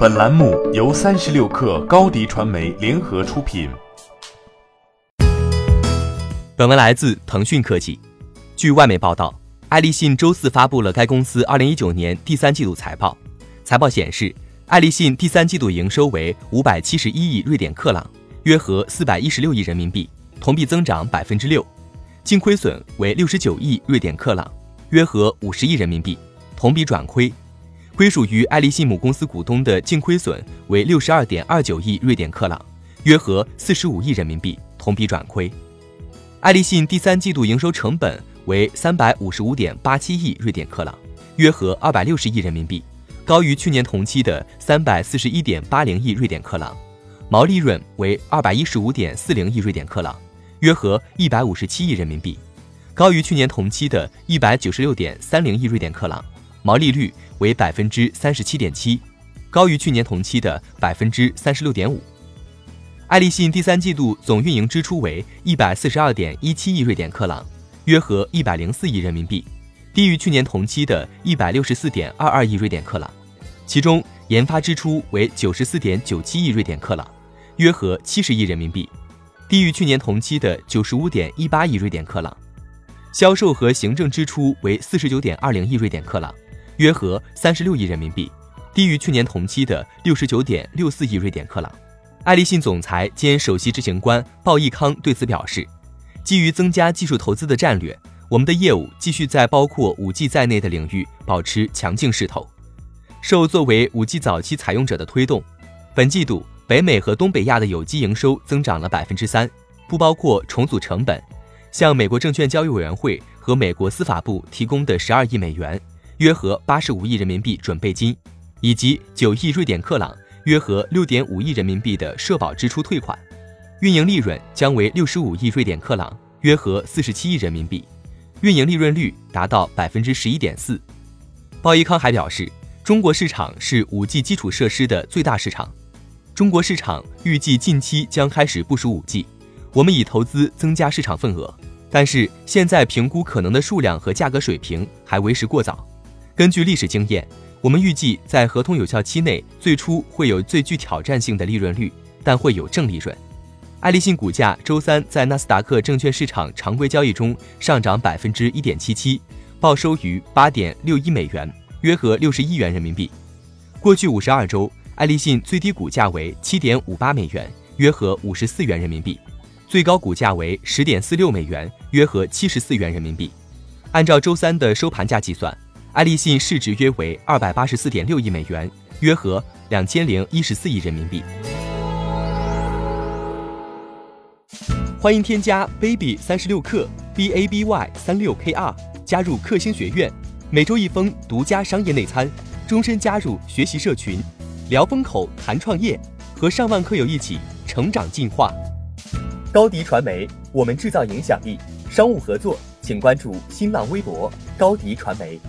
本栏目由三十六氪高低传媒联合出品。本文来自腾讯科技。据外媒报道，爱立信周四发布了该公司二零一九年第三季度财报。财报显示，爱立信第三季度营收为五百七十一亿瑞典克朗，约合四百一十六亿人民币，同比增长百分之六；净亏损为六十九亿瑞典克朗，约合五十亿人民币，同比转亏。归属于爱立信母公司股东的净亏损为六十二点二九亿瑞典克朗，约合四十五亿人民币，同比转亏。爱立信第三季度营收成本为三百五十五点八七亿瑞典克朗，约合二百六十亿人民币，高于去年同期的三百四十一点八零亿瑞典克朗。毛利润为二百一十五点四零亿瑞典克朗，约合一百五十七亿人民币，高于去年同期的一百九十六点三零亿瑞典克朗。毛利率为百分之三十七点七，高于去年同期的百分之三十六点五。爱立信第三季度总运营支出为一百四十二点一七亿瑞典克朗，约合一百零四亿人民币，低于去年同期的一百六十四点二二亿瑞典克朗。其中，研发支出为九十四点九七亿瑞典克朗，约合七十亿人民币，低于去年同期的九十五点一八亿瑞典克朗。销售和行政支出为四十九点二零亿瑞典克朗。约合三十六亿人民币，低于去年同期的六十九点六四亿瑞典克朗。爱立信总裁兼首席执行官鲍义康对此表示，基于增加技术投资的战略，我们的业务继续在包括五 G 在内的领域保持强劲势头。受作为五 G 早期采用者的推动，本季度北美和东北亚的有机营收增长了百分之三，不包括重组成本，向美国证券交易委员会和美国司法部提供的十二亿美元。约合八十五亿人民币准备金，以及九亿瑞典克朗（约合六点五亿人民币）的社保支出退款，运营利润将为六十五亿瑞典克朗（约合四十七亿人民币），运营利润率达到百分之十一点四。鲍伊康还表示，中国市场是五 G 基础设施的最大市场，中国市场预计近期将开始部署五 G，我们已投资增加市场份额，但是现在评估可能的数量和价格水平还为时过早。根据历史经验，我们预计在合同有效期内，最初会有最具挑战性的利润率，但会有正利润。爱立信股价周三在纳斯达克证券市场常规交易中上涨百分之一点七七，报收于八点六一美元，约合六十亿元人民币。过去五十二周，爱立信最低股价为七点五八美元，约合五十四元人民币，最高股价为十点四六美元，约合七十四元人民币。按照周三的收盘价计算。爱立信市值约为二百八十四点六亿美元，约合两千零一十四亿人民币。欢迎添加 baby 三十六克 b a b y 三六 k r 加入克星学院，每周一封独家商业内参，终身加入学习社群，聊风口谈创业，和上万课友一起成长进化。高迪传媒，我们制造影响力。商务合作，请关注新浪微博高迪传媒。